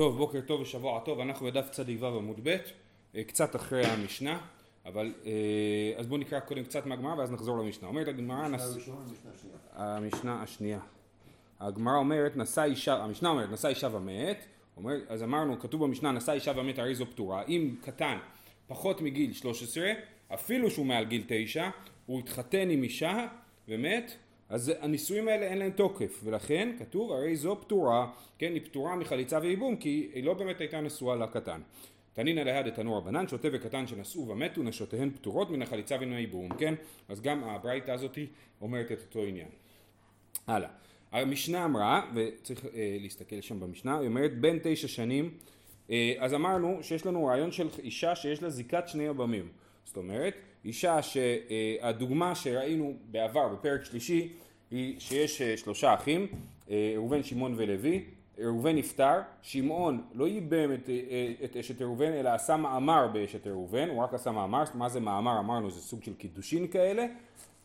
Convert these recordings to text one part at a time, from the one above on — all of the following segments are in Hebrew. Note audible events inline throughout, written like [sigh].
טוב, בוקר טוב ושבוע טוב, אנחנו בדף צ"ו עמוד ב', אה, קצת אחרי המשנה, אבל אה, אז בואו נקרא קודם קצת מהגמרא ואז נחזור למשנה. אומרת הגמרא, נס... המשנה השנייה. הגמרא אומרת, נשא אישה, המשנה אומרת, נשא אישה ומת, אומר, אז אמרנו, כתוב במשנה, נשא אישה ומת הרי זו פטורה, אם קטן פחות מגיל 13, אפילו שהוא מעל גיל 9, הוא התחתן עם אישה ומת, אז הנישואים האלה אין להם תוקף, ולכן כתוב הרי זו פטורה, כן, היא פטורה מחליצה וייבום, כי היא לא באמת הייתה נשואה לקטן. תנינא ליד את תנור רבנן, שוטה וקטן שנשאו ומתו, נשותיהן פטורות מן החליצה ומן הייבום, כן? אז גם הברייתא הזאתי אומרת את אותו עניין. הלאה. המשנה אמרה, וצריך אה, להסתכל שם במשנה, היא אומרת בין תשע שנים, אה, אז אמרנו שיש לנו רעיון של אישה שיש לה זיקת שני הבמים. זאת אומרת, אישה שהדוגמה שראינו בעבר בפרק שלישי היא שיש אה, שלושה אחים, אה, ראובן, שמעון ולוי, ראובן נפטר, שמעון לא ייבם את, אה, את אשת ראובן אלא עשה מאמר באשת ראובן, הוא רק עשה מאמר, מה זה מאמר? אמרנו זה סוג של קידושין כאלה,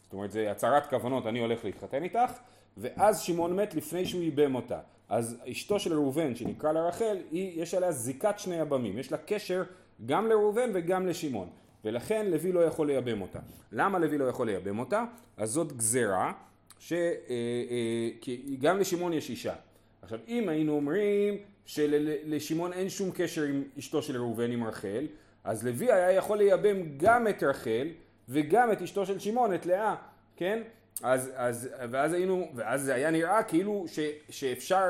זאת אומרת זה הצהרת כוונות אני הולך להתחתן איתך, ואז שמעון מת לפני שהוא ייבם אותה. אז אשתו של ראובן שנקרא לה רחל, היא, יש עליה זיקת שני הבמים, יש לה קשר גם לראובן וגם לשמעון. ולכן לוי לא יכול לייבם אותה. למה לוי לא יכול לייבם אותה? אז זאת גזרה, שגם אה, אה, לשמעון יש אישה. עכשיו אם היינו אומרים שלשמעון אין שום קשר עם אשתו של ראובן עם רחל, אז לוי היה יכול לייבם גם את רחל וגם את אשתו של שמעון, את לאה, כן? אז, אז, ואז היינו, ואז זה היה נראה כאילו ש, שאפשר,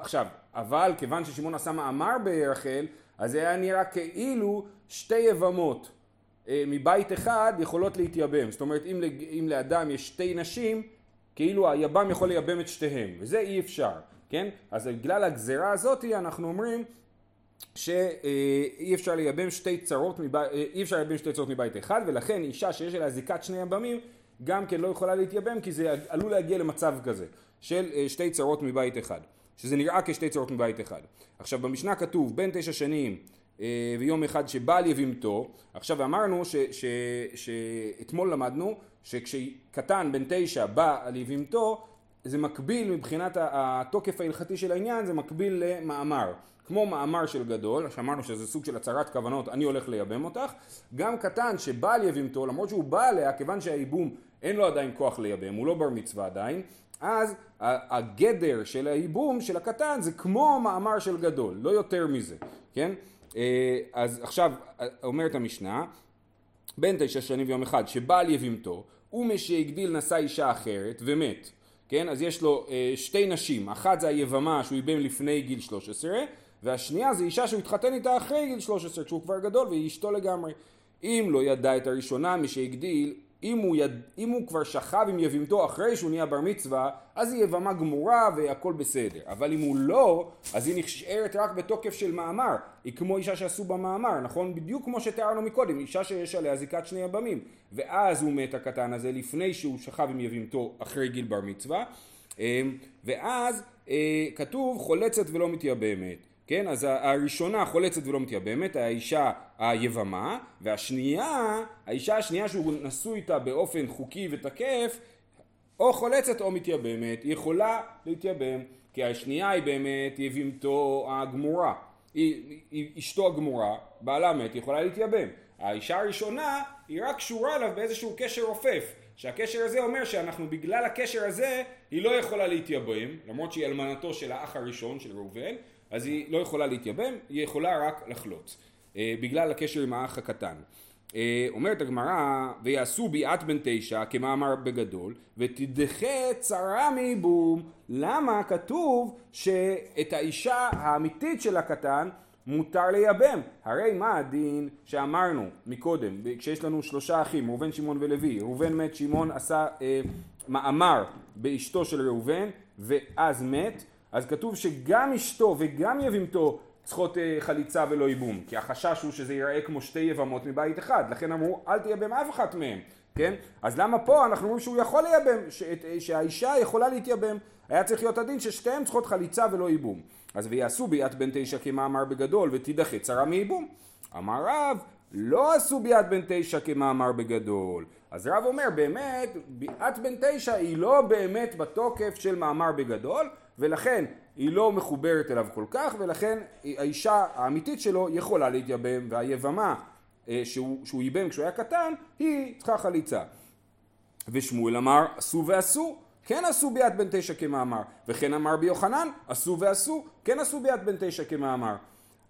עכשיו, אבל כיוון ששמעון עשה מאמר ברחל, אז זה היה נראה כאילו שתי יבמות. אה, מבית אחד יכולות להתייבם. זאת אומרת, אם, אם לאדם יש שתי נשים, כאילו היבם יכול לייבם את שתיהם, וזה אי אפשר, כן? אז בגלל הגזרה הזאת אנחנו אומרים שאי אפשר לייבם שתי צרות מבית, אה, אי אפשר לייבם שתי צרות מבית אחד, ולכן אישה שיש לה זיקת שני יבמים גם כן לא יכולה להתייבם, כי זה עלול להגיע למצב כזה, של אה, שתי צרות מבית אחד, שזה נראה כשתי צרות מבית אחד. עכשיו במשנה כתוב בין תשע שנים אה, ויום אחד שבא יבימתו, עכשיו אמרנו שאתמול למדנו שכשקטן בן תשע בא על יבימתו זה מקביל מבחינת התוקף ההלכתי של העניין זה מקביל למאמר כמו מאמר של גדול, שאמרנו שזה סוג של הצהרת כוונות, אני הולך לייבם אותך, גם קטן שבא על יבימתו, למרות שהוא בא עליה, כיוון שהייבום אין לו עדיין כוח לייבם, הוא לא בר מצווה עדיין, אז הגדר של הייבום של הקטן זה כמו מאמר של גדול, לא יותר מזה, כן? אה, אז עכשיו אומרת המשנה, בן תשע שנים ויום אחד שבעל יבימתו ומשהגדיל נשא אישה אחרת ומת, כן? אז יש לו אה, שתי נשים, אחת זה היבמה שהוא ייבם לפני גיל 13 והשנייה זה אישה שהוא התחתן איתה אחרי גיל 13 כשהוא כבר גדול והיא אשתו לגמרי. אם לא ידע את הראשונה משהגדיל אם הוא, יד... אם הוא כבר שכב עם יבימתו אחרי שהוא נהיה בר מצווה, אז היא יבמה גמורה והכל בסדר. אבל אם הוא לא, אז היא נשארת רק בתוקף של מאמר. היא כמו אישה שעשו בה מאמר, נכון? בדיוק כמו שתיארנו מקודם, אישה שיש עליה זיקת שני יבמים. ואז הוא מת הקטן הזה לפני שהוא שכב עם יבימתו אחרי גיל בר מצווה. אמ, ואז אה, כתוב חולצת ולא מתייבמת. כן? אז הראשונה חולצת ולא מתייבמת, האישה היבמה, והשנייה, האישה השנייה שהוא נשוי איתה באופן חוקי ותקף, או חולצת או מתייבמת, היא יכולה להתייבם, כי השנייה היא באמת יבימתו הגמורה, אשתו הגמורה, בעלה מת, היא יכולה להתייבם. האישה הראשונה היא רק קשורה אליו באיזשהו קשר רופף, שהקשר הזה אומר שאנחנו בגלל הקשר הזה היא לא יכולה להתייבם, למרות שהיא אלמנתו של האח הראשון של ראובן, אז היא לא יכולה להתייבם, היא יכולה רק לחלוץ, אה, בגלל הקשר עם האח הקטן. אה, אומרת הגמרא, ויעשו ביאת בן תשע כמאמר בגדול, ותדחה צרה מייבום. למה כתוב שאת האישה האמיתית של הקטן מותר לייבם? הרי מה הדין שאמרנו מקודם, כשיש לנו שלושה אחים, ראובן, שמעון ולוי, ראובן מת, שמעון עשה אה, מאמר באשתו של ראובן, ואז מת, אז כתוב שגם אשתו וגם יבימתו צריכות אה, חליצה ולא ייבום, כי החשש הוא שזה ייראה כמו שתי יבמות מבית אחד, לכן אמרו אל תייבם אף אחת מהם, כן? אז למה פה אנחנו אומרים שהוא יכול לייבם, אה, שהאישה יכולה להתייבם, היה צריך להיות הדין ששתיהן צריכות חליצה ולא ייבום. אז ויעשו ביאת בן תשע כמאמר בגדול ותידחה צרה מייבום. אמר רב לא עשו ביאת בן תשע כמאמר בגדול. אז רב אומר באמת ביאת בן תשע היא לא באמת בתוקף של מאמר בגדול ולכן היא לא מחוברת אליו כל כך ולכן האישה האמיתית שלו יכולה להתייבם והיבמה אה, שהוא, שהוא ייבם כשהוא היה קטן היא צריכה חליצה. ושמואל אמר עשו ועשו כן עשו ביאת בן תשע כמאמר. וכן אמר ביוחנן עשו ועשו כן עשו ביאת בן תשע כמאמר.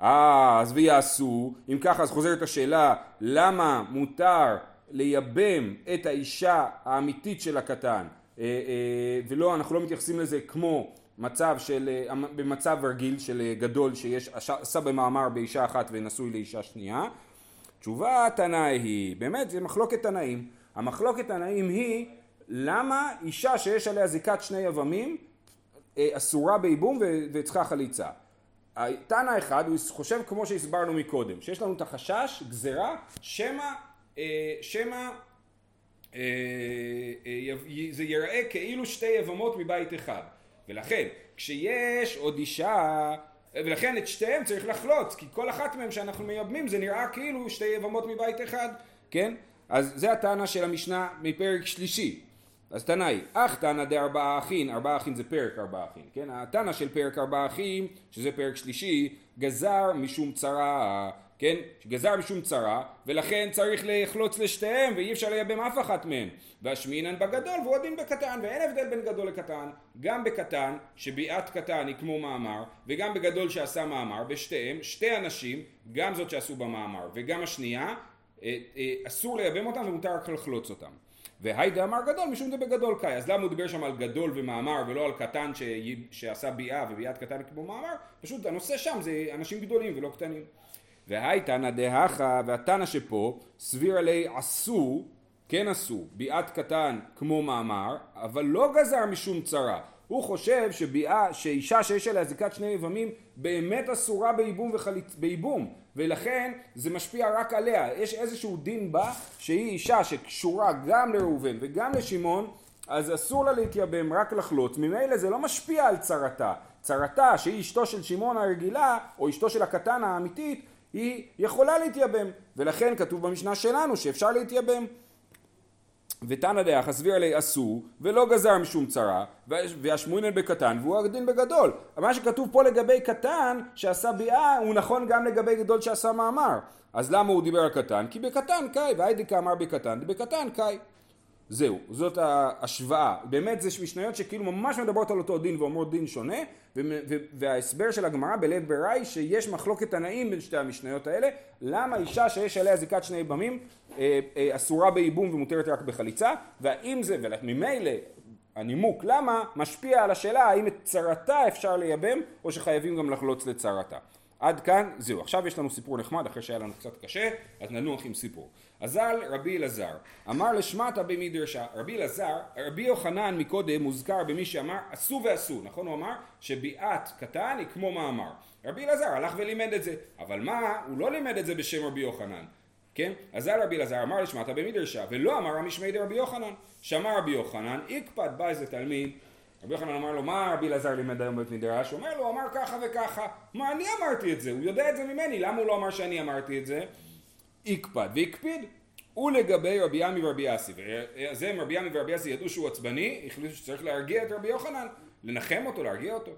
אה אז ויעשו אם ככה אז חוזרת השאלה למה מותר לייבם את האישה האמיתית של הקטן? אה, אה, ולא אנחנו לא מתייחסים לזה כמו מצב של, אה, במצב רגיל של גדול שיש, עשה במאמר באישה אחת ונשוי לאישה שנייה. תשובה תנאי היא, באמת זה מחלוקת תנאים. המחלוקת תנאים היא למה אישה שיש עליה זיקת שני יבמים אסורה בייבום וצריכה חליצה. תנא אחד הוא חושב כמו שהסברנו מקודם, שיש לנו את החשש, גזרה, שמא, שמא זה ייראה כאילו שתי יבמות מבית אחד. ולכן, כשיש עוד אישה, ולכן את שתיהם צריך לחלוץ, כי כל אחת מהן שאנחנו מייבמים זה נראה כאילו שתי יבמות מבית אחד, כן? אז זה הטענה של המשנה מפרק שלישי. אז טענה היא, אך טענה דארבעה אחים, ארבעה אחים זה פרק ארבעה אחים, כן? הטענה של פרק ארבעה אחים, שזה פרק שלישי, גזר משום צרה, כן? גזר משום צרה, ולכן צריך לחלוץ לשתיהם, ואי אפשר לייבם אף אחת מהן. והשמינן בגדול והוא הדין בקטן, ואין הבדל בין גדול לקטן. גם בקטן, שביאת קטן היא כמו מאמר, וגם בגדול שעשה מאמר, בשתיהם, שתי אנשים, גם זאת שעשו במאמר, וגם השנייה, אה, אה, אסור לייבם אותם ומותר רק לחלוץ אותם. והי דאמר גדול משום דבגדול קאי אז למה הוא דיבר שם על גדול ומאמר ולא על קטן ש... שעשה ביאה וביאת קטן כמו מאמר פשוט הנושא שם זה אנשים גדולים ולא קטנים והי תנא דהכה והתנא שפה סביר עלי עשו כן עשו ביאת קטן כמו מאמר אבל לא גזר משום צרה. הוא חושב שביאה, שאישה שיש עליה זיקת שני יבמים באמת אסורה בייבום וחליץ... בייבום. ולכן זה משפיע רק עליה. יש איזשהו דין בה שהיא אישה שקשורה גם לראובן וגם לשמעון אז אסור לה להתייבם רק לחלוץ ממילא זה לא משפיע על צרתה. צרתה שהיא אשתו של שמעון הרגילה או אשתו של הקטן האמיתית היא יכולה להתייבם. ולכן כתוב במשנה שלנו שאפשר להתייבם. ותנא דאחא סביר עלי אסור ולא גזר משום צרה והשמואינן בקטן והוא הדין בגדול. מה שכתוב פה לגבי קטן שעשה ביאה הוא נכון גם לגבי גדול שעשה מאמר. אז למה הוא דיבר על קטן? כי בקטן קאי והיידיקה אמר בקטן בקטן קאי זהו, זאת ההשוואה. באמת זה משניות שכאילו ממש מדברות על אותו דין ואומרות דין שונה, וההסבר של הגמרא בלב בראי שיש מחלוקת תנאים בין שתי המשניות האלה, למה אישה שיש עליה זיקת שני במים אה, אה, אסורה בייבום ומותרת רק בחליצה, והאם זה, וממילא הנימוק למה משפיע על השאלה האם את צרתה אפשר לייבם או שחייבים גם לחלוץ לצרתה. עד כאן, זהו. עכשיו יש לנו סיפור נחמד, אחרי שהיה לנו קצת קשה, אז ננוח עם סיפור. אזל רבי אלעזר, אמר לשמטה במדרשה, רבי אלעזר, רבי יוחנן מקודם מוזכר במי שאמר עשו ועשו, נכון? הוא אמר שביאת קטן היא כמו מאמר. רבי אלעזר הלך ולימד את זה, אבל מה, הוא לא לימד את זה בשם רבי יוחנן, כן? אזל רבי אלעזר אמר לשמטה במדרשה, ולא אמר המשמעי דרבי יוחנן. שמע רבי יוחנן, איקפת בא איזה תלמיד רבי יוחנן אמר לו, מה רבי אלעזר לימד היום בבית מדרש? הוא אומר לו, הוא אמר ככה וככה. מה, אני אמרתי את זה, הוא יודע את זה ממני, למה הוא לא אמר שאני אמרתי את זה? הקפד והקפיד. ולגבי רבי עמי ורבי אסי, וזה הם רבי עמי ורבי אסי ידעו שהוא עצבני, החליטו שצריך להרגיע את רבי יוחנן, לנחם אותו, להרגיע אותו.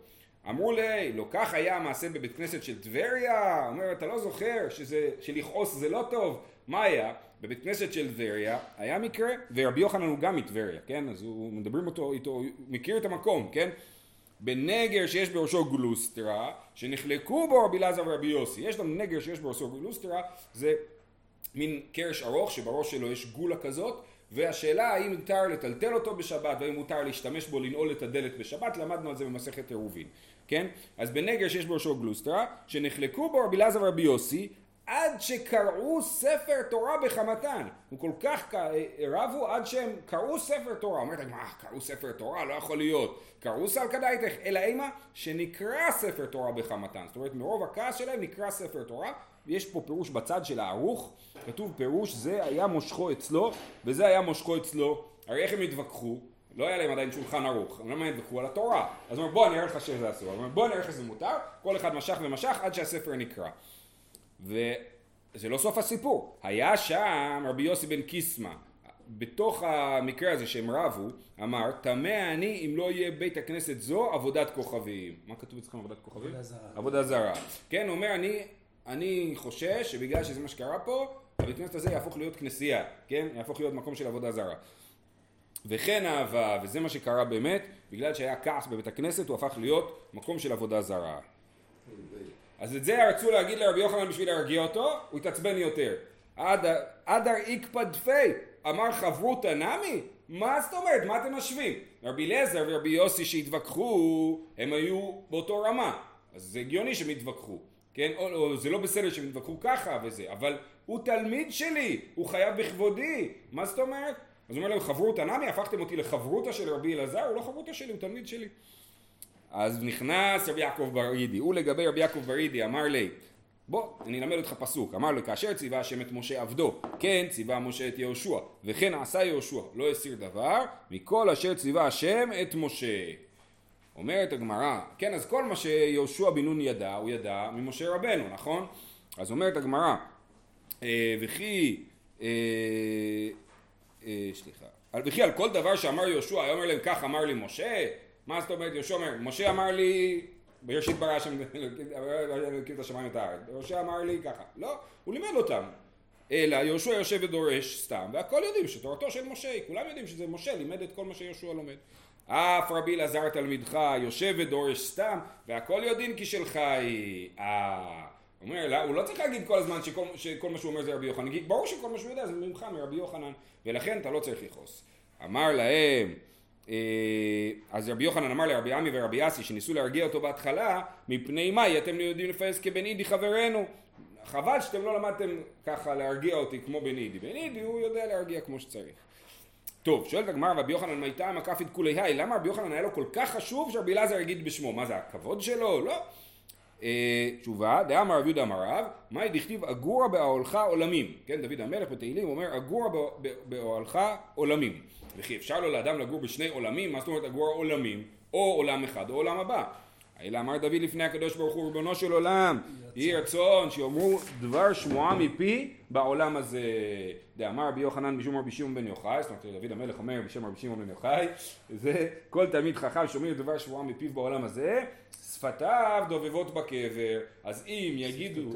אמרו לי, לא כך היה המעשה בבית כנסת של טבריה? אומר, אתה לא זוכר שזה, שלכעוס זה לא טוב? מה היה? בבית כנסת של טבריה היה מקרה, ורבי יוחנן הוא גם מטבריה, כן? אז הוא מדברים אותו, איתו, הוא מכיר את המקום, כן? בנגר שיש בראשו גלוסטרה, שנחלקו בו רבי אלעזר ורבי יוסי. יש לנו נגר שיש בראשו גלוסטרה, זה מין קרש ארוך שבראש שלו יש גולה כזאת, והשאלה האם מותר לטלטל אותו בשבת והאם מותר להשתמש בו לנעול את הדלת בשבת, למדנו על זה במסכת עירובין, כן? אז בנגר שיש בראשו גלוסטרה, שנחלקו בו רבי אלעזר ורבי יוסי, עד שקראו ספר תורה בחמתן. הוא כל כך רבו עד שהם קראו ספר תורה. אומרת מה, קראו ספר תורה? לא יכול להיות. קראו סלקא דייתך, אלא אימה שנקרא ספר תורה בחמתן. זאת אומרת, מרוב הכעס שלהם נקרא ספר תורה. ויש פה פירוש בצד של הערוך, כתוב פירוש זה היה מושכו אצלו וזה היה מושכו אצלו. הרי איך הם התווכחו? לא היה להם עדיין שולחן ערוך, הם לא התווכחו על התורה. אז הוא אומר בוא אני אראה לך שזה אסור, בוא אני אראה לך שזה מותר, כל אחד משך ומשך עד שהספר נקרא. וזה לא סוף הסיפור. היה שם רבי יוסי בן קיסמא, בתוך המקרה הזה שהם רבו, אמר, טמא אני אם לא יהיה בית הכנסת זו עבודת כוכבים. מה כתוב אצלכם עבודת כוכבים? עבודה זרה. עבודה זרה. כן, הוא אומר, אני, אני חושש שבגלל שזה מה שקרה פה, הבית הכנסת הזה יהפוך להיות כנסייה, כן? יהפוך להיות מקום של עבודה זרה. וכן אהבה, וזה מה שקרה באמת, בגלל שהיה כעס בבית הכנסת, הוא הפך להיות מקום של עבודה זרה. אז את זה רצו להגיד לרבי יוחנן בשביל להרגיע אותו, הוא התעצבן יותר. אדר איקפא דפי, אמר חברותא נמי? מה זאת אומרת? מה אתם משווים? רבי אליעזר ורבי יוסי שהתווכחו, הם היו באותו רמה. אז זה הגיוני שהם יתווכחו. כן? או, או זה לא בסדר שהם יתווכחו ככה וזה, אבל הוא תלמיד שלי, הוא חייב בכבודי. מה זאת אומרת? אז הוא אומר להם חברותא נמי, הפכתם אותי לחברותא של רבי אלעזר, הוא לא חברותא שלי, הוא תלמיד שלי. אז נכנס רבי יעקב ברידי, לגבי רבי יעקב ברידי אמר לי בוא, אני אלמד אותך פסוק, אמר לו כאשר ציווה השם את משה עבדו, כן ציווה משה את יהושע, וכן עשה יהושע, לא הסיר דבר, מכל אשר ציווה השם את משה. אומרת הגמרא, כן אז כל מה שיהושע בן נון ידע, הוא ידע ממשה רבנו, נכון? אז אומרת הגמרא, אה, וכי, אה, אה, סליחה, וכי על כל דבר שאמר יהושע, היה אומר להם כך אמר לי משה, מה זאת אומרת יהושע אומר, משה אמר לי בראשית ברא השם [laughs] אלוקים את השמיים ואת הארץ. יהושע אמר לי ככה. לא, הוא לימד אותם. אלא יהושע יושב ודורש סתם, והכל יודעים שתורתו של משה, כולם יודעים שזה משה לימד את כל מה שיהושע לומד. אף רבי אלעזר תלמידך יושב ודורש סתם, והכל יודעים כי שלך היא. אה... אומר, לא, הוא לא צריך להגיד כל הזמן שכל, שכל מה שהוא אומר זה רבי יוחנן, ברור שכל מה שהוא יודע זה ממך, מרבי יוחנן, ולכן אתה לא צריך לכעוס. אמר להם, אז רבי יוחנן אמר לרבי עמי ורבי אסי שניסו להרגיע אותו בהתחלה מפני מאי אתם יודעים לפייס כבן אידי חברנו. חבל שאתם לא למדתם ככה להרגיע אותי כמו בן אידי. בן אידי הוא יודע להרגיע כמו שצריך. טוב, שואלת הגמרא רבי יוחנן מייתא מקפית כולי היי? למה רבי יוחנן היה לו כל כך חשוב שרבי אלעזר יגיד בשמו? מה זה הכבוד שלו? לא אה, תשובה, דאמר רב יהודה אמר רב, מאי דכתיב אגורה באוהלך עולמים, כן, דוד המלך בתהילים אומר אגורה באוהלך עולמים וכי אפשר לו לאדם לגור בשני עולמים, מה זאת אומרת לגור עולמים? או עולם אחד או עולם הבא. אלא אמר דוד לפני הקדוש ברוך הוא ריבונו של עולם יהי רצון שיאמרו דבר שמועה מפי בעולם הזה. דאמר רבי יוחנן בשום רבי שמעון בן יוחאי זאת אומרת דוד המלך אומר בשם רבי שמעון בן יוחאי זה כל תלמיד חכם שאומרים דבר שמועה מפיו בעולם הזה שפתיו דובבות בקבר. אז אם יגידו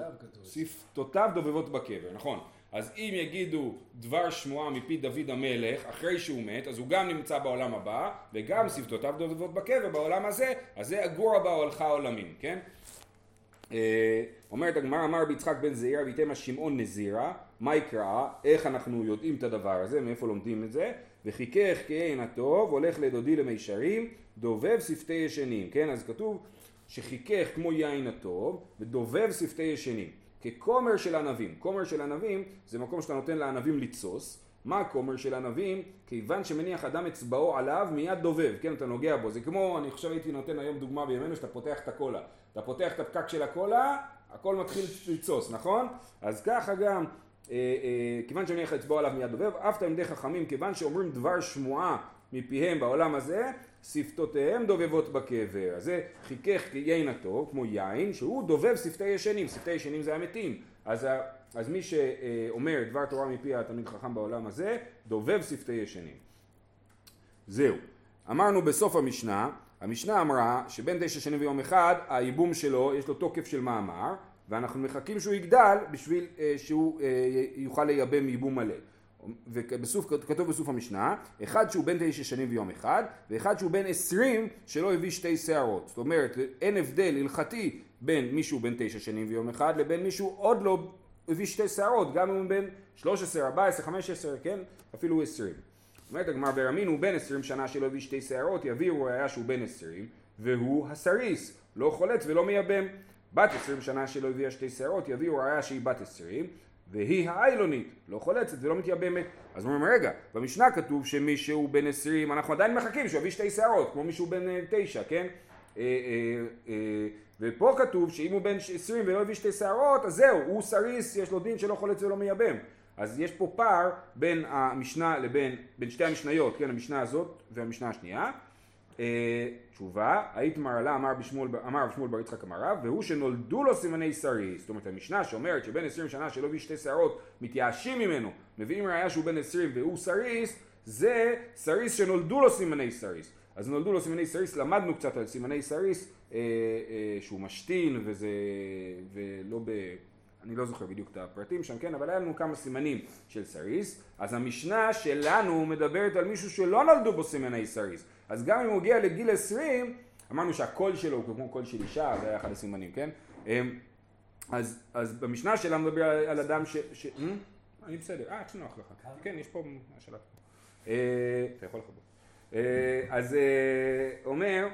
שפתותיו דובבות בקבר נכון אז אם יגידו דבר שמועה מפי דוד המלך אחרי שהוא מת אז הוא גם נמצא בעולם הבא וגם שפתותיו דובבות בקבר בעולם הזה אז זה אגורה באוהלך עולמים כן? אה, אומרת הגמרא אמר ביצחק בן זעירא ויתמה שמעון נזירה מה יקרא? איך אנחנו יודעים את הדבר הזה? מאיפה לומדים את זה? וחיכך כעין הטוב הולך לדודי למישרים דובב שפתי ישנים כן? אז כתוב שחיכך כמו יין הטוב ודובב שפתי ישנים ככומר של ענבים. כומר של ענבים זה מקום שאתה נותן לענבים לתסוס. מה הכומר של ענבים? כיוון שמניח אדם אצבעו עליו מיד דובב, כן אתה נוגע בו, זה כמו, אני חושב הייתי נותן היום דוגמה בימינו שאתה פותח את הקולה, אתה פותח את הפקק של הקולה, הכל מתחיל לתסוס, נכון? אז ככה גם, אה, אה, כיוון שמניח אצבעו עליו מיד דובב, אף תלמידי חכמים, כיוון שאומרים דבר שמועה מפיהם בעולם הזה, שפתותיהם דובבות בקבר. אז זה חיכך כיין הטוב, כמו יין, שהוא דובב שפתי ישנים. שפתי ישנים זה המתים. אז, אז מי שאומר דבר תורה מפי התלמיד חכם בעולם הזה, דובב שפתי ישנים. זהו. אמרנו בסוף המשנה, המשנה אמרה שבין תשע שנים ויום אחד הייבום שלו יש לו תוקף של מאמר ואנחנו מחכים שהוא יגדל בשביל אה, שהוא אה, יוכל לייבם ייבום מלא. וכתוב בסוף המשנה, אחד שהוא בן תשע שנים ויום אחד, ואחד שהוא בן עשרים שלא הביא שתי שערות. זאת אומרת, אין הבדל הלכתי בין מישהו בן תשע שנים ויום אחד לבין מישהו עוד לא הביא שתי שערות, גם אם הוא בן שלוש עשרה, ארבע עשרה, חמש עשרה, כן? אפילו עשרים. אומרת הגמר ברמין הוא בן עשרים שנה שלא הביא שתי שערות, יביאו ראיה שהוא בן עשרים, והוא הסריס, לא חולץ ולא מייבם. בת עשרים שנה שלא הביאה שתי שערות, יביאו ראיה שהיא בת עשרים, והיא האיילונית, לא חולצת ולא מתייבמת. אז אומרים, רגע, במשנה כתוב שמי שהוא בן עשרים, אנחנו עדיין מחכים שהוא יביא שתי שערות, כמו מישהו בן אה, תשע, כן? אה, אה, ופה כתוב שאם הוא בן עשרים ולא הביא שתי שערות, אז זהו, הוא סריס, יש לו דין שלא חולץ ולא מייבם. אז יש פה פער בין המשנה לבין, בין שתי המשניות, כן, המשנה הזאת והמשנה השנייה. אה, תשובה, הא איתמר עלה, אמר רב שמואל בר יצחק אמר רב, והוא שנולדו לו סימני סריס, זאת אומרת המשנה שאומרת שבן עשרים שנה שלא הביא שתי שערות מתייאשים ממנו, מביאים ראיה שהוא בן עשרים והוא סריס, זה סריס שנולדו לו סימני סריס. אז נולדו לו סימני סריס, למדנו קצת על סימני סריס, אה, אה, שהוא משתין וזה, ולא ב... אני לא זוכר בדיוק את הפרטים שם, כן, אבל היה לנו כמה סימנים של סריס, אז המשנה שלנו מדברת על מישהו שלא נולדו בו סימני סריס, אז גם אם הוא הגיע לגיל 20, אמרנו שהקול שלו הוא כמו קול של אישה, זה היה אחד הסימנים, כן? אמ, אז, אז במשנה שלנו מדבר על, על אדם ש... ש... אה? אני בסדר, אה, שנוח לך, כן, יש פה השאלה. אה, אתה יכול לחבר. אה, אז אומר,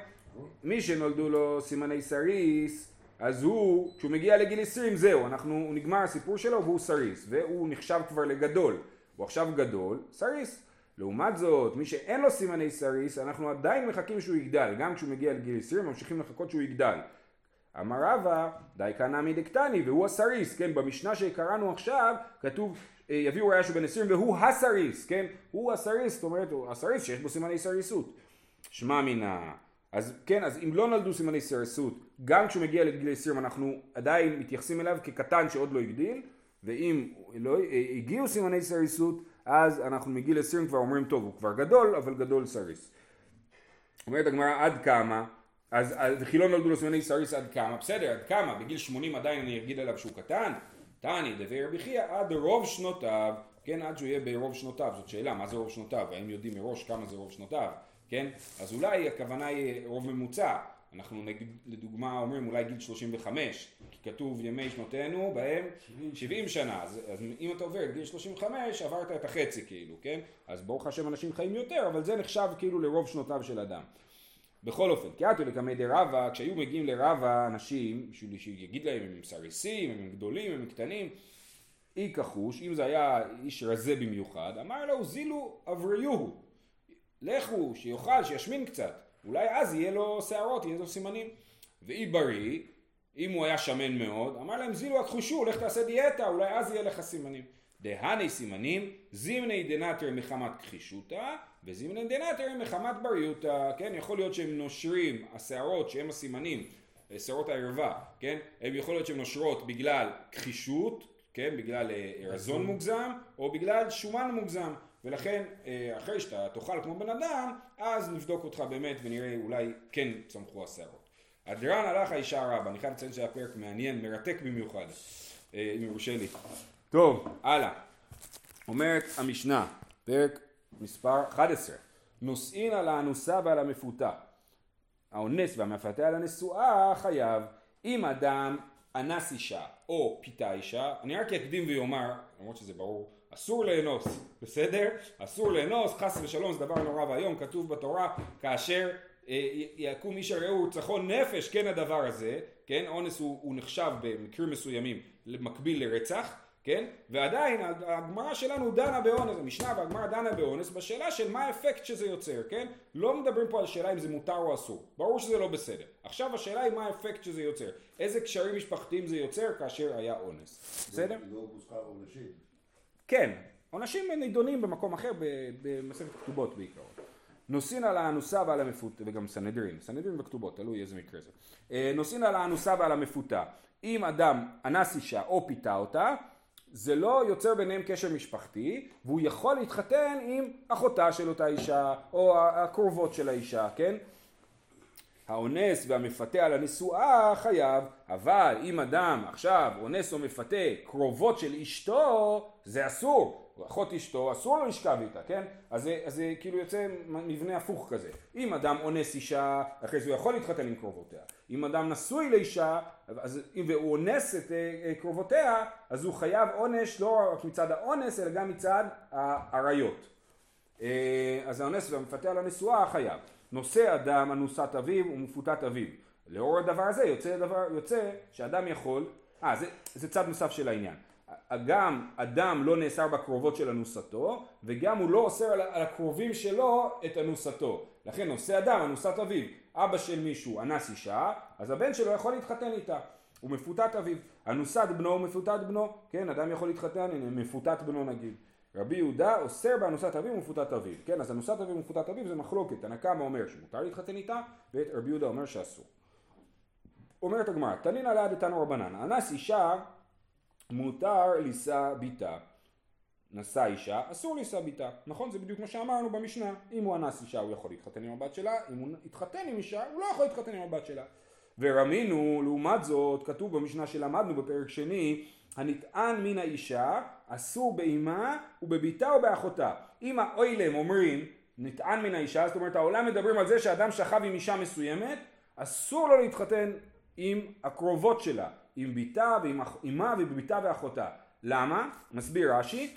מי שנולדו לו סימני סריס, אז הוא, כשהוא מגיע לגיל 20 זהו, אנחנו, הוא נגמר הסיפור שלו והוא סריס, והוא נחשב כבר לגדול, הוא עכשיו גדול, סריס. לעומת זאת, מי שאין לו סימני סריס, אנחנו עדיין מחכים שהוא יגדל, גם כשהוא מגיע לגיל 20 ממשיכים לחכות שהוא יגדל. אמר רבא, דיקא נמי דקתני, והוא הסריס, כן, במשנה שקראנו עכשיו, כתוב אה, יביאו ראיה שהוא בן 20 והוא הסריס, כן, הוא הסריס, זאת אומרת, הוא הסריס שיש בו סימני סריסות. שמע מינה, אז כן, אז אם לא נולדו סימני סריסות, גם כשהוא מגיע לגיל 20 אנחנו עדיין מתייחסים אליו כקטן שעוד לא הגדיל, ואם לא אה, הגיעו סימני סריסות, אז אנחנו מגיל 20 כבר אומרים טוב, הוא כבר גדול, אבל גדול סריס. אומרת הגמרא עד כמה, אז וכי לא נולדו לו סימני סריס עד כמה, בסדר, עד כמה, בגיל 80 עדיין אני אגיד עליו שהוא קטן, תני דבי רבי עד רוב שנותיו, כן, עד שהוא יהיה ברוב שנותיו, זאת שאלה, מה זה רוב שנותיו, האם יודעים מראש כמה זה רוב שנותיו, כן, אז אולי הכוונה היא רוב ממוצע, אנחנו נגיד לדוגמה אומרים אולי גיל 35, כי כתוב ימי שנותינו בהם 70, 70 שנה, אז, אז אם אתה עובר את גיל 35 עברת את החצי כאילו, כן? אז ברוך השם אנשים חיים יותר, אבל זה נחשב כאילו לרוב שנותיו של אדם. בכל אופן, כי עתו לקמי דה רבא, כשהיו מגיעים לרבא אנשים, בשביל שיגיד להם אם הם סריסים, אם הם גדולים, אם הם קטנים, אי כחוש, אם זה היה איש רזה במיוחד, אמר לו זילו אבריוהו, לכו, שיאכל, שישמין קצת. אולי אז יהיה לו שערות, יהיה לו סימנים. ואי בריא, אם הוא היה שמן מאוד, אמר להם זילו אכחשוהו, לך תעשה דיאטה, אולי אז יהיה לך סימנים. דהני סימנים, זימנין דנתרי מחמת כחישותא, וזימנין דנתרי מחמת בריאותא, כן? יכול להיות שהם נושרים, השערות שהם הסימנים, שערות הערווה, כן? הם יכול להיות שהן נושרות בגלל כחישות, כן? בגלל אה, רזון מוגזם, או בגלל שומן מוגזם. ולכן אה, אחרי שאתה תאכל כמו בן אדם, אז נבדוק אותך באמת ונראה אולי כן צמחו השערות. הדרן הלך האישה רבה, אני חייב לציין שהיה פרק מעניין, מרתק במיוחד, אה, אם יורשה לי. טוב, הלאה. אומרת המשנה, פרק מספר 11, נושאין על האנוסה ועל המפותה. האונס והמפתה על הנשואה חייב. אם אדם אנס אישה או פיתה אישה, אני רק אקדים ויאמר, למרות שזה ברור, אסור לאנוס, בסדר? אסור לאנוס, חס ושלום זה דבר נורא ואיום, כתוב בתורה, כאשר אה, יקום איש הרעהו צחון נפש, כן הדבר הזה, כן? אונס הוא, הוא נחשב במקרים מסוימים מקביל לרצח, כן? ועדיין הגמרא שלנו דנה באונס, המשנה והגמרא דנה באונס בשאלה של מה האפקט שזה יוצר, כן? לא מדברים פה על שאלה אם זה מותר או אסור, ברור שזה לא בסדר. עכשיו השאלה היא מה האפקט שזה יוצר, איזה קשרים משפחתיים זה יוצר כאשר היה אונס, בסדר? לא מוזכר עונשים. כן, עונשים נידונים במקום אחר במסכת כתובות בעיקרון. נושאין על האנוסה ועל המפותה, וגם סנהדרין, סנהדרין וכתובות, תלוי איזה מקרה זה. אה, נושאין על האנוסה ועל המפותה. אם אדם אנס אישה או פיתה אותה, זה לא יוצר ביניהם קשר משפחתי, והוא יכול להתחתן עם אחותה של אותה אישה, או הקרובות של האישה, כן? האונס והמפתה על הנשואה חייב, אבל אם אדם עכשיו אונס או מפתה קרובות של אשתו, זה אסור. אחות אשתו, אסור לו לשכב איתה, כן? אז זה, אז זה כאילו יוצא מבנה הפוך כזה. אם אדם אונס אישה, אחרי זה הוא יכול להתחתן עם קרובותיה. אם אדם נשוי לאישה, אז, אם הוא אונס את uh, קרובותיה, אז הוא חייב עונש לא רק מצד האונס, אלא גם מצד האריות. Uh, אז האונס והמפתה על הנשואה חייב. נושא אדם אנוסת אביו ומפותת אביו. לאור הדבר הזה יוצא, דבר, יוצא שאדם יכול, אה זה, זה צד נוסף של העניין. גם אדם לא נאסר בקרובות של אנוסתו וגם הוא לא אוסר על, על הקרובים שלו את אנוסתו. לכן נושא אדם אנוסת אביו. אבא של מישהו אנס אישה אז הבן שלו יכול להתחתן איתה. הוא מפותת אביו. אנוסת בנו ומפותת בנו. כן אדם יכול להתחתן, מפותת בנו נגיד. רבי יהודה אוסר באנוסת אביו ומפותת אביו, כן, אז אנוסת אביו ומפותת אביו זה מחלוקת, תנא קמא אומר שמותר להתחתן איתה, ורבי יהודה אומר שאסור. אומרת הגמרא, תנינא ליד דתנו רבנן, אנס אישה מותר לישא ביתה. נשא אישה, אסור לישא ביתה. נכון? זה בדיוק מה שאמרנו במשנה. אם הוא אנס אישה הוא יכול להתחתן עם הבת שלה, אם הוא התחתן עם אישה הוא לא יכול להתחתן עם הבת שלה. ורמינו, לעומת זאת, כתוב במשנה שלמדנו בפרק שני, הנטען מן האישה אסור באימה ובביתה ובאחותה. אם האוילם אומרים נטען מן האישה, זאת אומרת העולם מדברים על זה שאדם שכב עם אישה מסוימת, אסור לו להתחתן עם הקרובות שלה, עם ביתה ועם אימה ובביתה ואחותה. למה? מסביר רש"י,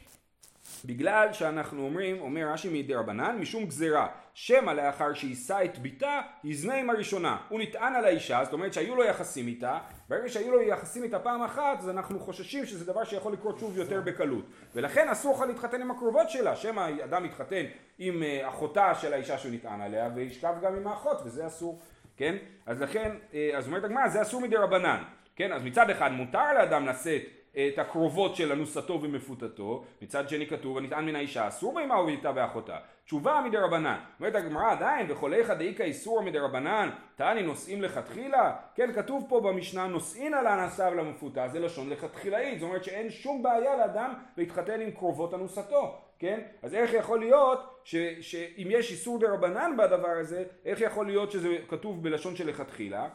בגלל שאנחנו אומרים, אומר רש"י מדי רבנן, משום גזירה, שמא לאחר שיישא את ביתה, יזנה עם הראשונה. הוא נטען על האישה, זאת אומרת שהיו לו יחסים איתה, ברגע שהיו לו יחסים איתה פעם אחת, אז אנחנו חוששים שזה דבר שיכול לקרות שוב יותר בקלות. ולכן אסור לך להתחתן עם הקרובות שלה, שמא אדם יתחתן עם אה, אחותה של האישה שהוא נטען עליה, וישכב גם עם האחות, וזה אסור, כן? אז לכן, אה, אז אומרת הגמרא, זה אסור מדי רבנן, כן? אז מצד אחד מותר לאדם לשאת את הקרובות של אנוסתו ומפותתו, מצד שני כתוב הנטען מן האישה אסור באמה ובביתה ואחותה. תשובה מדי רבנן. אומרת הגמרא עדיין וחוליך דאיכא מדי רבנן תעני נושאים לכתחילה? כן כתוב פה במשנה נושאין על האנסה ולמפותה זה לשון לכתחילאית זאת אומרת שאין שום בעיה לאדם להתחתן עם קרובות אנוסתו כן? אז איך יכול להיות שאם יש איסור דה רבנן בדבר הזה איך יכול להיות שזה כתוב בלשון של לכתחילה?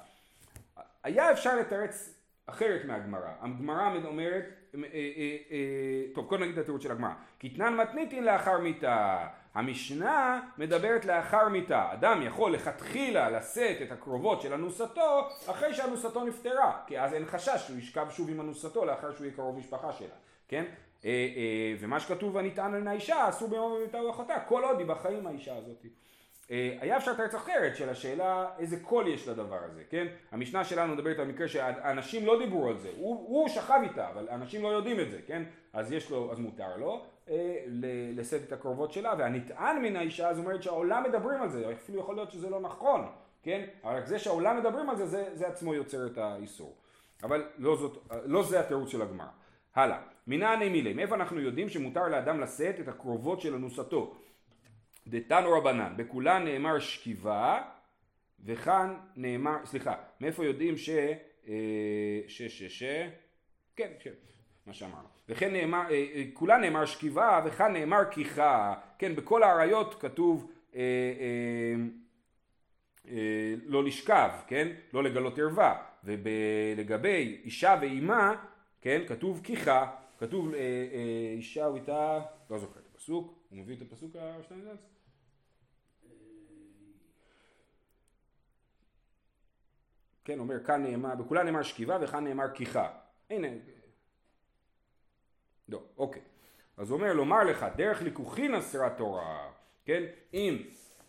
היה אפשר לתרץ אחרת מהגמרא. הגמרא אומרת, אה, אה, אה, טוב קודם נגיד את התירוץ של הגמרא. קטנן מתניתין לאחר מיתה. המשנה מדברת לאחר מיתה. אדם יכול לכתחילה לשאת את הקרובות של אנוסתו אחרי שאנוסתו נפטרה. כי אז אין חשש שהוא ישכב שוב עם אנוסתו לאחר שהוא יהיה קרוב משפחה שלה. כן? ומה שכתוב הנטען על האישה אסור ביום בביתה ואחותה. כל עוד היא בחיים האישה הזאת. אה, היה אפשר לתרץ אחרת של השאלה איזה קול יש לדבר הזה, כן? המשנה שלנו מדברת על מקרה שאנשים לא דיברו על זה, הוא, הוא שכב איתה, אבל אנשים לא יודעים את זה, כן? אז יש לו, אז מותר לו אה, לשאת את הקרובות שלה, והנטען מן האישה אז אומרת שהעולם מדברים על זה, אפילו יכול להיות שזה לא נכון, כן? אבל זה שהעולם מדברים על זה, זה, זה עצמו יוצר את האיסור. אבל לא, זאת, לא זה התירוץ של הגמרא. הלאה, מנעני מילי, מאיפה אנחנו יודעים שמותר לאדם לשאת את הקרובות של אנוסתו? דתנו רבנן, בכולן נאמר שכיבה וכאן נאמר, סליחה, מאיפה יודעים ש... אה, ש... ש... ש... כן, כן, מה שאמרנו. וכן נאמר, אה, אה, כולן נאמר שכיבה וכאן נאמר כיחה, כן, בכל האריות כתוב אה, אה, אה, לא לשכב, כן, לא לגלות ערווה, ולגבי אישה ואימה, כן, כתוב כיחה, כתוב אה, אה, אישה ואיתה, לא זוכר את הפסוק, הוא מביא את הפסוק השטיינזלץ? כן, אומר כאן נאמר, בכולה נאמר שכיבה וכאן נאמר כיחה. הנה. לא, אוקיי. אז הוא אומר לומר לך, דרך ליכוכין אסרה תורה, כן? אם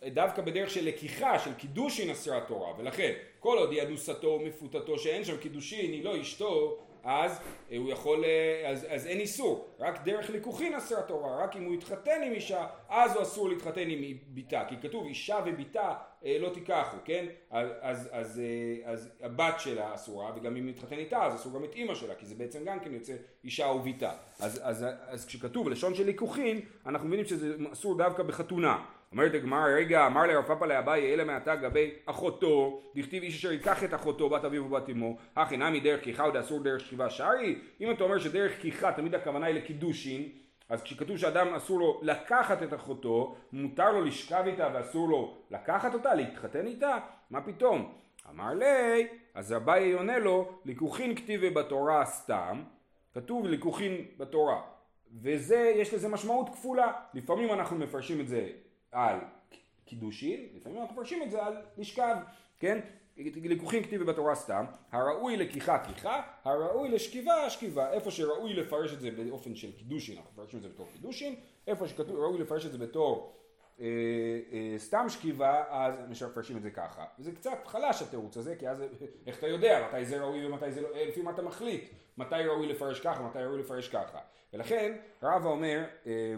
דווקא בדרך של לקיחה, של קידושין אסרה תורה, ולכן כל עוד היא אנוסתו או מפותתו שאין שם קידושין, היא לא אשתו, אז אה, הוא יכול, אה, אז, אז אין איסור, רק דרך ליכוכין אסר התורה, רק אם הוא יתחתן עם אישה, אז הוא אסור להתחתן עם ביתה, כי כתוב אישה וביתה אה, לא תיקחו, כן? אז, אז, אז, אז הבת שלה אסורה, וגם אם יתחתן איתה, אז אסור גם את אימא שלה, כי זה בעצם גם כן יוצא אישה וביתה. אז, אז, אז, אז כשכתוב לשון של ליכוכין, אנחנו מבינים שזה אסור דווקא בחתונה. אומרת הגמרא, רגע, אמר לרב פאפא לאביי, אלא מעתה גבי אחותו, דכתיב איש אשר ייקח את אחותו, בת אביו ובת אמו, הכי נמי דרך כיחה עוד אסור דרך שכיבה שרי? אם אתה אומר שדרך כיחה תמיד הכוונה היא לקידושין, אז כשכתוב שאדם אסור לו לקחת את אחותו, מותר לו לשכב איתה ואסור לו לקחת אותה, להתחתן איתה? מה פתאום? אמר לי, אז אביי עונה לו, ליקוחין כתיבי בתורה סתם, כתוב ליקוחין בתורה. וזה, יש לזה משמעות כפולה. לפעמים אנחנו מפרשים את זה על קידושין, לפעמים אנחנו מפרשים את זה על לשכב, כן? לקוחים כתיבי בתורה סתם, הראוי לקיחה כיחה, הראוי לשכיבה שכיבה, איפה שראוי לפרש את זה באופן של קידושין, אנחנו מפרשים את זה בתור קידושין, איפה שראוי לפרש את זה בתור אה, אה, סתם שכיבה, אז מפרשים את זה ככה. זה קצת חלש התירוץ הזה, כי אז [laughs] איך אתה יודע מתי זה ראוי ומתי זה לא, אה, לפי מה אתה מחליט, מתי ראוי לפרש ככה, מתי ראוי לפרש ככה. ולכן רבא אומר אה,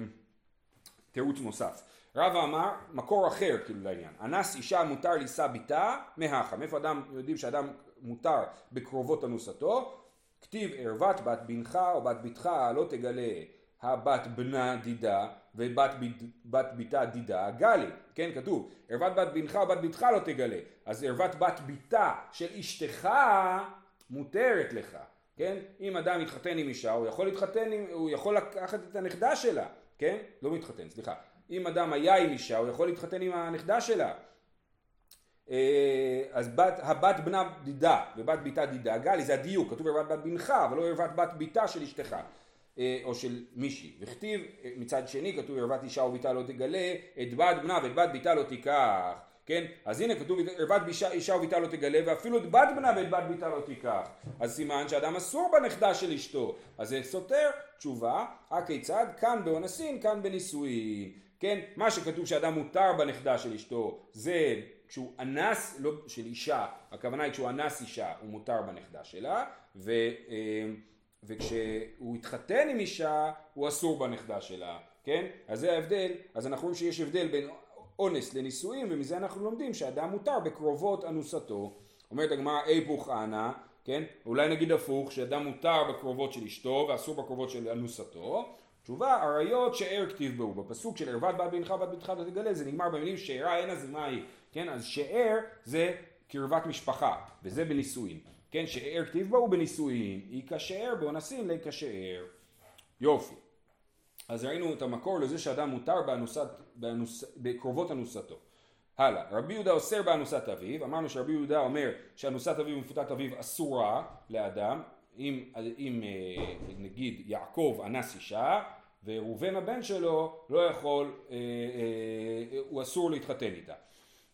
תירוץ נוסף. רבא אמר מקור אחר כאילו לעניין, אנס אישה מותר לישא ביתה מהכה, מאיפה אדם, יודעים שאדם מותר בקרובות אנוסתו, כתיב ערוות בת בנך או בת בתך לא תגלה הבת בנה דידה ובת בת ביתה דידה גלי, כן כתוב ערוות בת בנך ובת ביתך לא תגלה אז ערוות בת ביתה של אשתך מותרת לך, כן? אם אדם מתחתן עם אישה הוא יכול להתחתן, עם, הוא יכול לקחת את הנכדה שלה, כן? לא מתחתן, סליחה. אם אדם היה עם אישה הוא יכול להתחתן עם הנכדה שלה. אה, אז בת, הבת בנה דידה ובת ביתה דידה. גלי זה הדיוק כתוב ערוות בת בנך אבל לא ערוות בת ביתה של אשתך אה, או של מישהי. וכתיב אה, מצד שני כתוב ערוות אישה וביתה לא תגלה את בת בנה ואת בת ביתה לא תיקח. כן? אז הנה כתוב ערוות אישה וביתה לא תגלה ואפילו את בת בנה ואת בת ביתה לא תיקח. אז סימן שאדם אסור בנכדה של אשתו. אז זה סותר תשובה הכיצד? כאן באונסין כאן בנישואין כן? מה שכתוב שאדם מותר בנכדה של אשתו זה כשהוא אנס, לא של אישה, הכוונה היא כשהוא אנס אישה הוא מותר בנכדה שלה ו, אה, וכשהוא התחתן עם אישה הוא אסור בנכדה שלה, כן? אז זה ההבדל, אז אנחנו רואים שיש הבדל בין אונס לנישואים ומזה אנחנו לומדים שאדם מותר בקרובות אנוסתו. אומרת הגמרא איפוך אנא, כן? אולי נגיד הפוך, שאדם מותר בקרובות של אשתו ואסור בקרובות של אנוסתו. תשובה, עריות שאר כתיב בו, בפסוק של ערוות בת בנך בת ביתך לא תגלה, זה נגמר במילים שארה אין אז מה היא, כן? אז שאר זה קרבת משפחה, וזה בנישואין, כן? שאר כתיב בו בנישואין, היא כשאר באונסין כשאר. יופי. אז ראינו את המקור לזה שאדם מותר באנוסת, באנוס, בקרובות אנוסתו. הלאה, רבי יהודה אוסר באנוסת אביו, אמרנו שרבי יהודה אומר שאנוסת אביו ומפותת אביו אסורה לאדם, אם, אם אה, נגיד יעקב אנס אישה וראובן הבן שלו לא יכול, אה, אה, הוא אסור להתחתן איתה.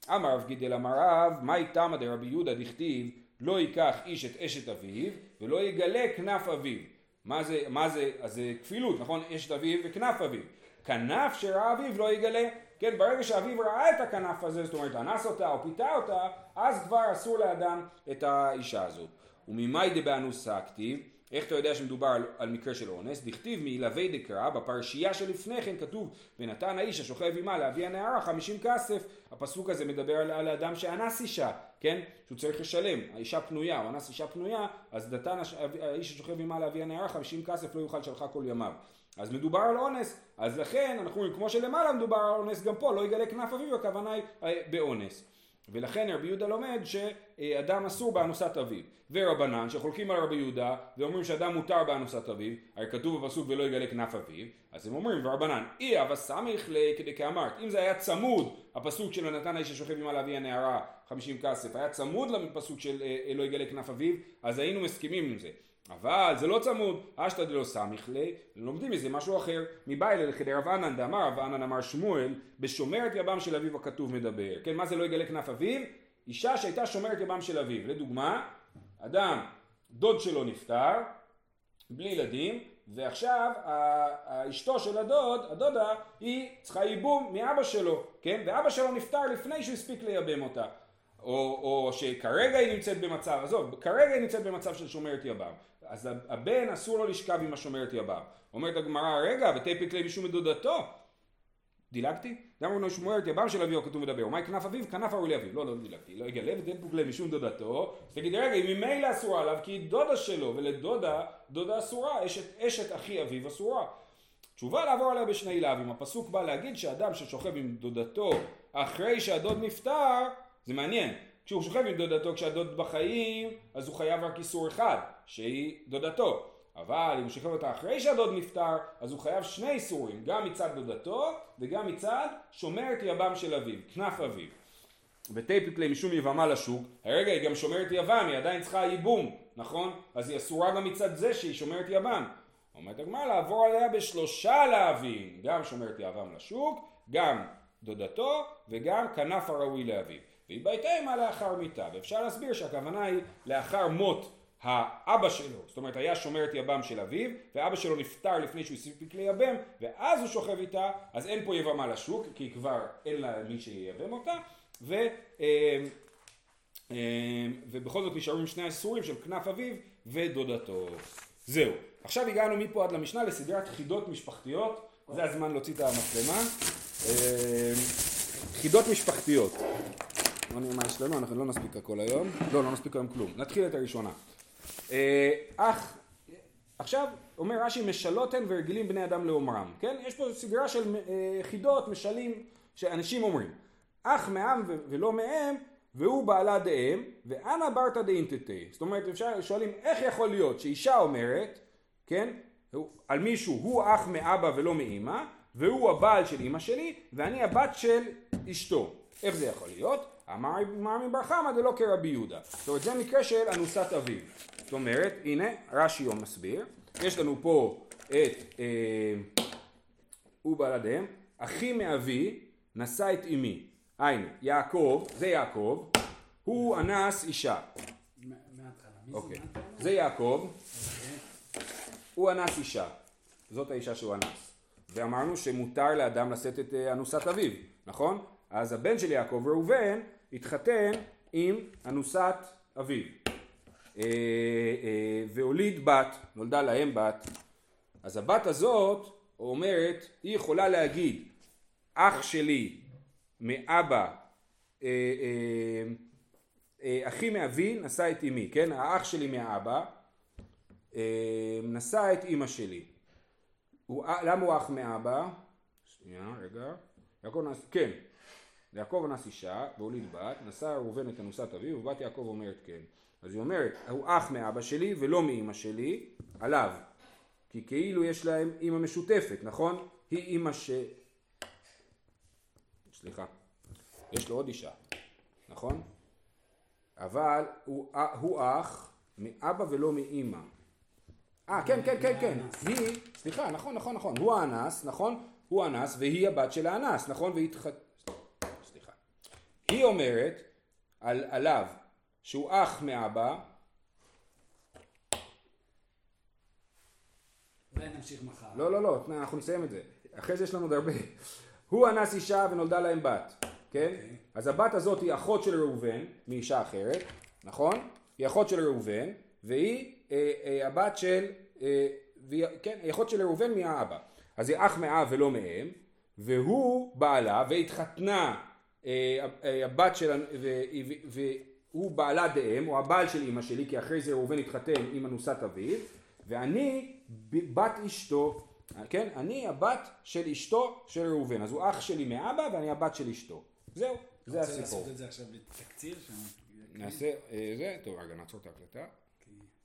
אמר רב גידל אמר רב, מהי תמא דרבי יהודה דכתיב לא ייקח איש את אשת אביו ולא יגלה כנף אביו. מה זה, מה זה, אז זה כפילות, נכון? אשת אביו וכנף אביו. כנף שראה אביו לא יגלה. כן, ברגע שאביו ראה את הכנף הזה, זאת אומרת אנס אותה או פיתה אותה, אז כבר אסור לאדם את האישה הזאת. וממאי דבאנוסה כתיב, איך אתה יודע שמדובר על, על מקרה של אונס? דכתיב מילווה דקרא, בפרשייה שלפני כן כתוב ונתן האיש השוכב עמה להביא הנערה חמישים כסף. הפסוק הזה מדבר על, על האדם שאנס אישה, כן? שהוא צריך לשלם, האישה פנויה, הוא אנס אישה פנויה, אז נתן האיש השוכב עמה להביא הנערה חמישים כסף לא יוכל שלחה כל ימיו. אז מדובר על אונס, אז לכן אנחנו כמו שלמעלה מדובר על אונס גם פה, לא יגלה כנף אביו, הכוונה היא אה, באונס. ולכן רבי יהודה לומד שאדם אסור באנוסת אביו. ורבנן שחולקים על רבי יהודה ואומרים שאדם מותר באנוסת אביו, הרי כתוב בפסוק ולא יגלה כנף אביו, אז הם אומרים ורבנן אי אבא סמיך לכדי כאמרת, אם זה היה צמוד הפסוק של נתן האיש השוכב עמה לאבי הנערה חמישים כסף, היה צמוד לפסוק של אה, אה, לא יגלה כנף אביו, אז היינו מסכימים עם זה. אבל זה לא צמוד, אשתא דלא סמיך לי, לומדים מזה משהו אחר, מבעילה לכדי רב ענן דאמר, רב ענן אמר שמואל, בשומרת יבם של אביו הכתוב מדבר. כן, מה זה לא יגלה כנף אביו? אישה שהייתה שומרת יבם של אביו. לדוגמה, אדם, דוד שלו נפטר, בלי ילדים, ועכשיו אשתו של הדוד, הדודה, היא צריכה ייבום מאבא שלו, כן? ואבא שלו נפטר לפני שהוא הספיק לייבם אותה. או, או שכרגע היא נמצאת במצב, עזוב, כרגע היא נמצאת במצב של שומרת יבם. אז הבן אסור לו לשכב עם השומרת יבם. אומרת הגמרא, רגע, ותפיק ליה משום מדודתו. דילגתי? למה הוא שומרת יבם של אביו כתוב מדבר, ומאי כנף אביו? כנף ארו לאביו. לא, לא דילגתי, לא יגלה ותפוק ליה משום דודתו. אז תגיד, רגע, היא ממילא אסורה עליו, כי היא דודה שלו, ולדודה, דודה אסורה, אשת, אשת אחי אביו אסורה. תשובה לעבור עליה בשני לאווים. הפסוק בא להגיד שאדם ששוכב עם דודתו אחרי שהדוד נפטר, זה מעניין. כשהוא שוכב עם דודתו כשהדוד בחיים, אז הוא חייב רק איסור אחד, שהיא דודתו. אבל אם הוא שוכב אותה אחרי שהדוד נפטר, אז הוא חייב שני איסורים, גם מצד דודתו וגם מצד שומרת יבם של אביו, כנף אביו. ותיפק ליה משום יבמה לשוק, הרגע היא גם שומרת יבם, היא עדיין צריכה ייבום, נכון? אז היא אסורה גם מצד זה שהיא שומרת יבם. אומרת הגמרא לעבור עליה בשלושה להבים, גם שומרת יבם לשוק, גם דודתו וגם כנף הראוי לאביו. והיא בהתאמה לאחר מיתה, ואפשר להסביר שהכוונה היא לאחר מות האבא שלו, זאת אומרת היה שומר את יבם של אביו, ואבא שלו נפטר לפני שהוא הספיק לייבם, ואז הוא שוכב איתה, אז אין פה יבמה לשוק, כי כבר אין לה מי שייבם אותה, ו, אה, אה, ובכל זאת נשארו עם שני האיסורים של כנף אביו ודודתו. זהו. עכשיו הגענו מפה עד למשנה לסדרת חידות משפחתיות, זה הזמן להוציא את המצלמה. אה, חידות משפחתיות. בוא נראה מה יש לנו, אנחנו לא נספיק הכל היום. לא, לא נספיק היום כלום. נתחיל את הראשונה. אה, אח, עכשיו, אומר רש"י, משלות הן ורגילים בני אדם לאומרם, כן? יש פה סדרה של אה, חידות, משלים, שאנשים אומרים. אך מעם ולא מהם, והוא בעלה דאם, ואנא ברתא דאינטטה. זאת אומרת, אפשר, שואלים, איך יכול להיות שאישה אומרת, כן? על מישהו, הוא אח מאבא ולא מאימא, והוא הבעל של אימא שלי, ואני הבת של אשתו. איך זה יכול להיות? אמר מבר חמא דלא כרבי יהודה. זאת אומרת, זה מקרה של אנוסת אביו. זאת אומרת, הנה, רש"י מסביר, יש לנו פה את אה, הוא בלעדיהם, אחי מאבי נשא את אמי. היינו, יעקב, זה יעקב, הוא אנס אישה. אוקיי. זה יעקב, הוא אנס אישה. זאת האישה שהוא אנס. ואמרנו שמותר לאדם לשאת את אה, אנוסת אביו, נכון? אז הבן של יעקב ראובן התחתן עם אנוסת אביו. אה, אה, והוליד בת, נולדה להם בת. אז הבת הזאת אומרת, היא יכולה להגיד, אח שלי מאבא, אחי מאבי נשא את אמי, כן? האח שלי מאבא נשא את אמא שלי. הוא, למה הוא אח מאבא? שנייה, רגע. כן. יעקב אנס אישה והוליד בת, נשא ראובן את אנוסת אביו, ובת יעקב אומרת כן. אז היא אומרת, הוא אח מאבא שלי ולא מאימא שלי, עליו. כי כאילו יש להם אימא משותפת, נכון? היא אימא ש... סליחה. יש לו עוד אישה, נכון? אבל הוא, הוא אח מאבא ולא מאימא. אה, כן, כן, כן, כן. היא, סליחה, נכון, נכון, נכון. הוא האנס, נכון? הוא האנס והיא הבת של האנס, נכון? והיא התח... סליחה. היא אומרת על, עליו שהוא אח מאבא. אולי נמשיך מחר. לא, לא, לא, אנחנו נסיים את זה. אחרי זה יש לנו עוד הרבה. הוא אנס אישה ונולדה להם בת, כן? Okay. אוקיי. אז הבת הזאת היא אחות של ראובן, מאישה אחרת, נכון? היא אחות של ראובן, והיא אה, אה, הבת של, אה, והיא, כן, היא אחות של ראובן מהאבא. אז היא אח מאב ולא מאם, והוא בעלה, והתחתנה הבת של, והוא בעלה דאם, הוא הבעל של אימא שלי, כי אחרי זה ראובן התחתן עם אנוסת אביו, ואני בת אשתו, כן? אני הבת של אשתו של ראובן, אז הוא אח שלי מאבא ואני הבת של אשתו. זהו, זה הסיפור. אתה רוצה לעשות את זה עכשיו בתקציר? נעשה, זה, טוב רגע נעצור את ההקלטה.